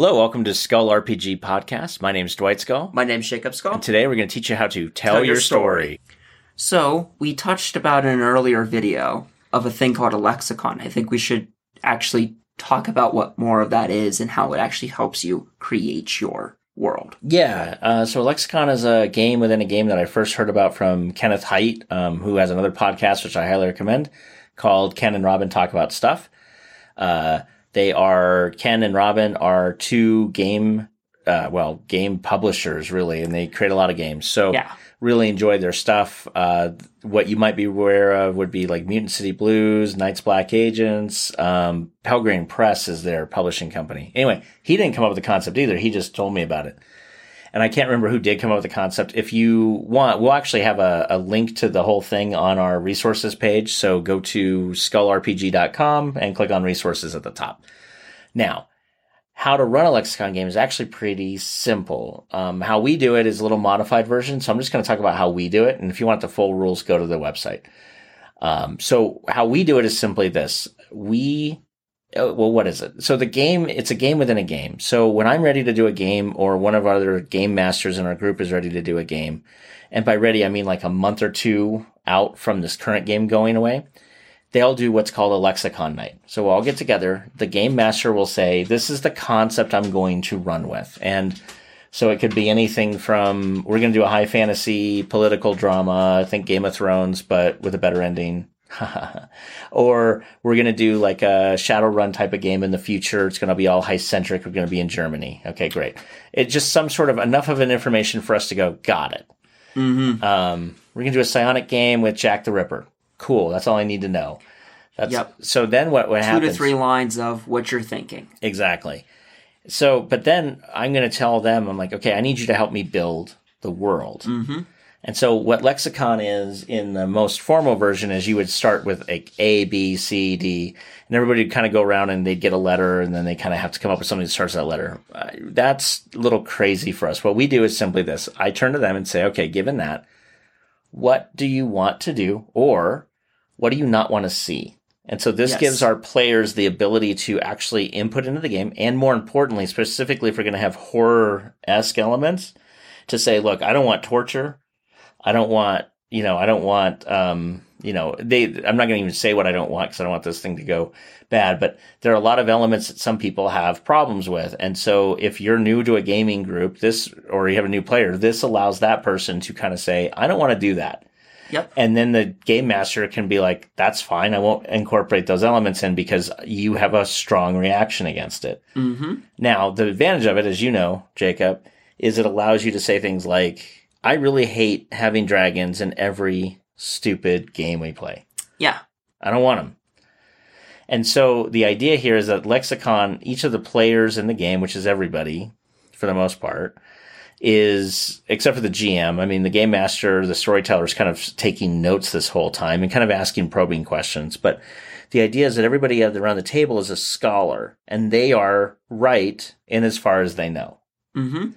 Hello, welcome to Skull RPG Podcast. My name is Dwight Skull. My name name's Jacob Skull. And today we're going to teach you how to tell, Tell your, your story. So, we touched about in an earlier video of a thing called a lexicon. I think we should actually talk about what more of that is and how it actually helps you create your world. Yeah, uh, so Lexicon is a game within a game that I first heard about from Kenneth Hite, um, who has another podcast which I highly recommend called Ken and Robin Talk About Stuff. Uh, they are Ken and Robin are two game, uh, well, game publishers really, and they create a lot of games. So Yeah. really enjoy their stuff. Uh, what you might be aware of would be like Mutant City Blues, Night's Black Agents. Um, Pelgrane Press is their publishing company. Anyway, he didn't come up with the concept either. He just told me about it. And I can't remember who did come up with the concept. If you want, we'll actually have a, a link to the whole thing on our resources page. So go to skullrpg.com and click on resources at the top. Now, how to run a lexicon game is actually pretty simple. Um, how we do it is a little modified version. So I'm just going to talk about how we do it. And if you want the full rules, go to the website. Um, so how we do it is simply this. We, Uh, well, what is it? So the game, it's a game within a game. So when I'm ready to do a game or one of our other game masters in our group is ready to do a game, and by ready, I mean like a month or two out from this current game going away, they'll do what's called a lexicon night. So we'll all get together. The game master will say, this is the concept I'm going to run with. And so it could be anything from, we're going to do a high fantasy political drama, I think Game of Thrones, but with a better ending. or we're going to do like a Shadowrun type of game in the future. It's going to be all high centric. We're going to be in Germany. Okay, great. It's just some sort of enough of an information for us to go, got it. Mm-hmm. Um, we're going to do a psionic game with Jack the Ripper. Cool. That's all I need to know. That's, Yep. So then what, what Two happens? to three lines of what you're thinking. Exactly. So, but then I'm going to tell them, I'm like, okay, I need you to help me build the world. Mm-hmm. And so what lexicon is in the most formal version is you would start with like A, B, C, D, and everybody would kind of go around and they'd get a letter and then they kind of have to come up with something that starts that letter. Uh, that's a little crazy for us. What we do is simply this. I turn to them and say, okay, given that, what do you want to do or what do you not want to see? And so this Yes. gives our players the ability to actually input into the game, and more importantly, specifically if we're going to have horror esque elements, to say, look, I don't want torture, I don't want, you know, I don't want, um, you know, they. I'm not going to even say what I don't want because I don't want this thing to go bad. But there are a lot of elements that some people have problems with, and so if you're new to a gaming group, this or you have a new player, this allows that person to kind of say, I don't want to do that. Yep. And then the game master can be like, that's fine. I won't incorporate those elements in because you have a strong reaction against it. Mm-hmm. Now, the advantage of it, as you know, Jacob, is it allows you to say things like, I really hate having dragons in every stupid game we play. Yeah. I don't want them. And so the idea here is that lexicon, each of the players in the game, which is everybody for the most part, is except for the GM. I mean, the game master, the storyteller is kind of taking notes this whole time and kind of asking probing questions. But the idea is that everybody around the table is a scholar and they are right in as far as they know. Mm-hmm.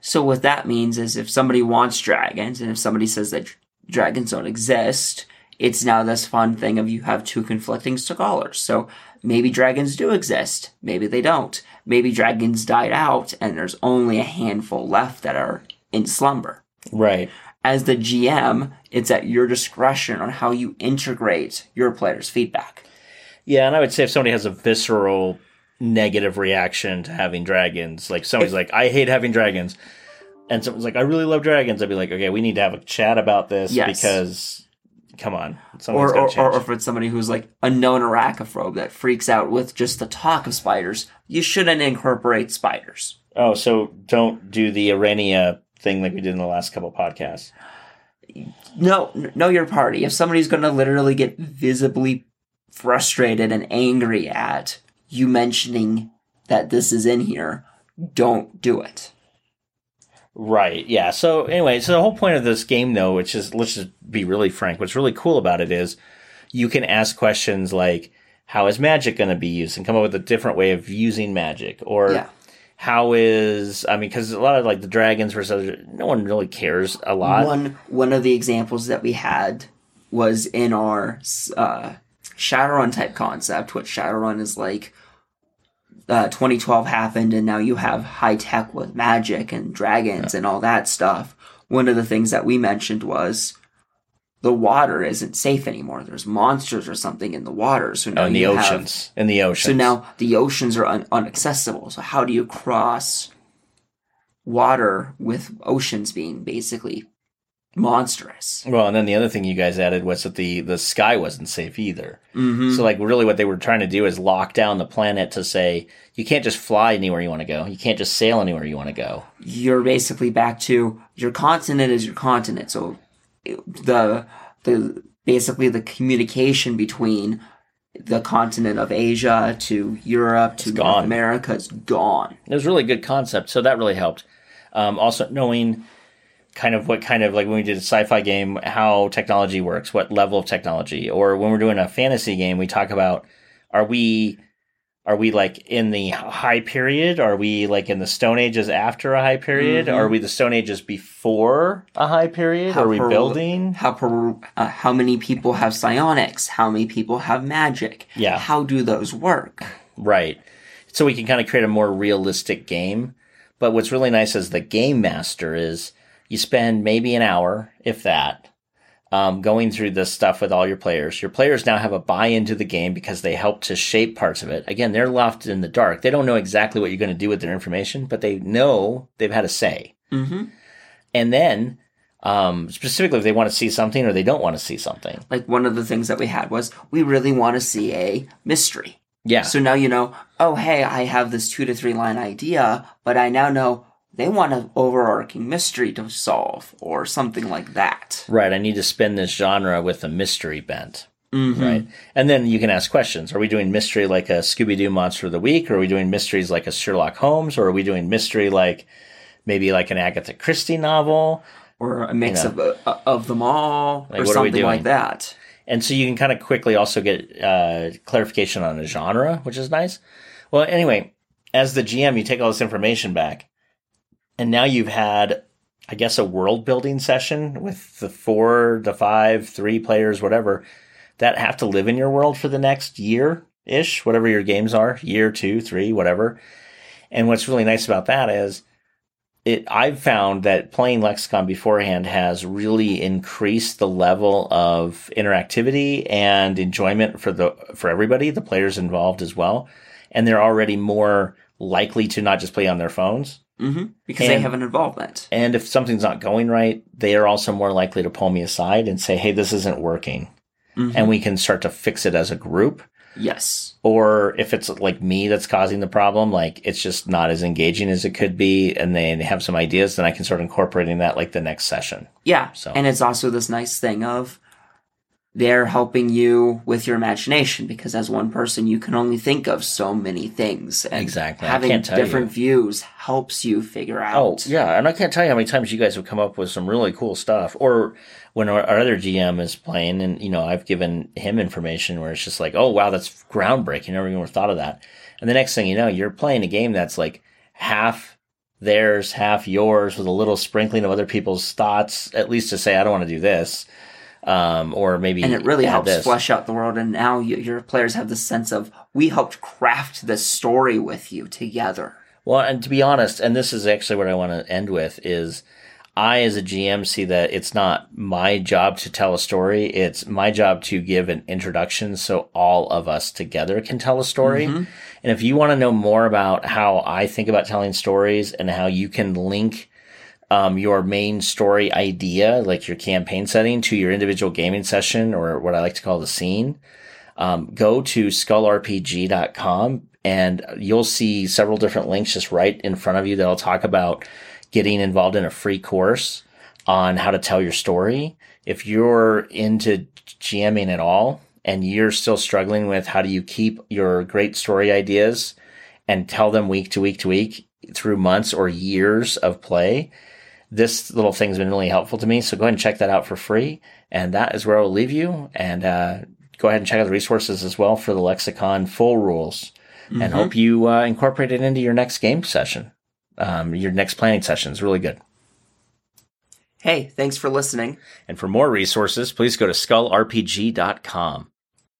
So what that means is if somebody wants dragons and if somebody says that dragons don't exist, it's now this fun thing of you have two conflicting scholars. So maybe dragons do exist, maybe they don't. Maybe dragons died out and there's only a handful left that are in slumber. Right. As the GM, it's at your discretion on how you integrate your player's feedback. Yeah, and I would say if somebody has a visceral negative reaction to having dragons, like somebody's like, I hate having dragons, and someone's like, I really love dragons, I'd be like, okay, we need to have a chat about this Yes. because, come on, or, or, change. or if it's somebody who's like a known arachnophobe that freaks out with just the talk of spiders, you shouldn't incorporate spiders. oh, so don't do the Arania thing like we did in the last couple podcasts. No, know your party. If somebody's going to literally get visibly frustrated and angry at you mentioning that this is in here, don't do it. Right. Yeah. So anyway, so the whole point of this game, though, which is let's just be really frank. What's really cool about it is you can ask questions like, "How is magic going to be used?" and come up with a different way of using magic, or Yeah. how is I mean, because a lot of like the dragons versus no one really cares a lot. One one of the examples that we had was in our uh, Shadowrun type concept, which Shadowrun is like uh, 2012 happened and now you have high tech with magic and dragons and all that stuff. One of the things that we mentioned was the water isn't safe anymore. There's monsters or something in the water. So now Oh, in the you have- oceans. in the oceans. so now the oceans are un- unaccessible. So how do you cross water with oceans being basically monstrous? Well, and then the other thing you guys added was that the the sky wasn't safe either. Mm-hmm. So like really what they were trying to do is lock down the planet to say you can't just fly anywhere you want to go. You can't just sail anywhere you want to go. You're basically back to your continent is your continent. So the the basically the communication between the continent of Asia to Europe to North gone. America is gone. It was a really good concept, so that really helped. Um, also knowing kind of what kind of like when we did a sci-fi game, how technology works, what level of technology, or when we're doing a fantasy game, we talk about are we are we like in the high period? Are we like in the Stone Ages after a high period? Mhm. Are we the Stone Ages before a high period? How are we per- building? How per, uh, how many people have psionics? How many people have magic? Yeah. How do those work? Right. So we can kind of create a more realistic game. But what's really nice as the game master is you spend maybe an hour, if that, um, going through this stuff with all your players. Your players now have a buy into the game because they help to shape parts of it. Again, they're left in the dark. They don't know exactly what you're going to do with their information, but they know they've had a say. Mm-hmm. And then, um, specifically if they want to see something or they don't want to see something. Like one of the things that we had was we really want to see a mystery. Yeah. So now you know, oh, hey, I have this two to three line idea, but I now know they want an overarching mystery to solve or something like that. right. I need to spin this genre with a mystery bent. Mm-hmm. right? And then you can ask questions. Are we doing mystery like a Scooby Doo Monster of the Week? Or are we doing mysteries like a Sherlock Holmes? Or are we doing mystery like maybe like an Agatha Christie novel? Or a mix Yeah. of uh, of them all, Like, or what are we something like that. And so you can kind of quickly also get uh, clarification on a genre, which is nice. Well, anyway, as the GM, you take all this information back, and now you've had, I guess, a world building session with the four, the five, three players, whatever, that have to live in your world for the next year ish, whatever your games are, year, two, three, whatever. And what's really nice about that is it I've found that playing Lexicon beforehand has really increased the level of interactivity and enjoyment for the for everybody, the players involved as well. And they're already more likely to not just play on their phones. hmm Because they have an involvement. And if something's not going right, they are also more likely to pull me aside and say, "Hey, this isn't working." Mhm. And we can start to fix it as a group. yes. Or if it's like me that's causing the problem, like it's just not as engaging as it could be, and they have some ideas, then I can start incorporating that like the next session. Yeah. So- And it's also this nice thing of they're helping you with your imagination because as one person you can only think of so many things. And Exactly. Having different you. views helps you figure out. Oh, yeah. And I can't tell you how many times you guys have come up with some really cool stuff. Or when our, our other GM is playing, and, you know, I've given him information where it's just like, oh, wow, that's groundbreaking. Never even thought of that. And the next thing you know, you're playing a game that's like half theirs, half yours, with a little sprinkling of other people's thoughts, at least to say, I don't want to do this. Um, or maybe and it really helps this. flesh out the world. And now you, your players have the sense of we helped craft this story with you together. Well, and to be honest, and this is actually what I want to end with is I as a GM see that it's not my job to tell a story. It's my job to give an introduction so all of us together can tell a story. And if you want to know more about how I think about telling stories and how you can link um, your main story idea, like your campaign setting, to your individual gaming session or what I like to call the scene, um, go to skullrpg.com and you'll see several different links just right in front of you that'll talk about getting involved in a free course on how to tell your story. If you're into GMing at all and you're still struggling with how do you keep your great story ideas and tell them week to week to week through months or years of play, this little thing's been really helpful to me. So go ahead and check that out for free. And that is where I'll leave you. And uh, go ahead and check out the resources as well for the lexicon full rules. And hope you uh, incorporate it into your next game session, um, your next planning session. is really good. Hey, thanks for listening. And for more resources, please go to skullrpg.com.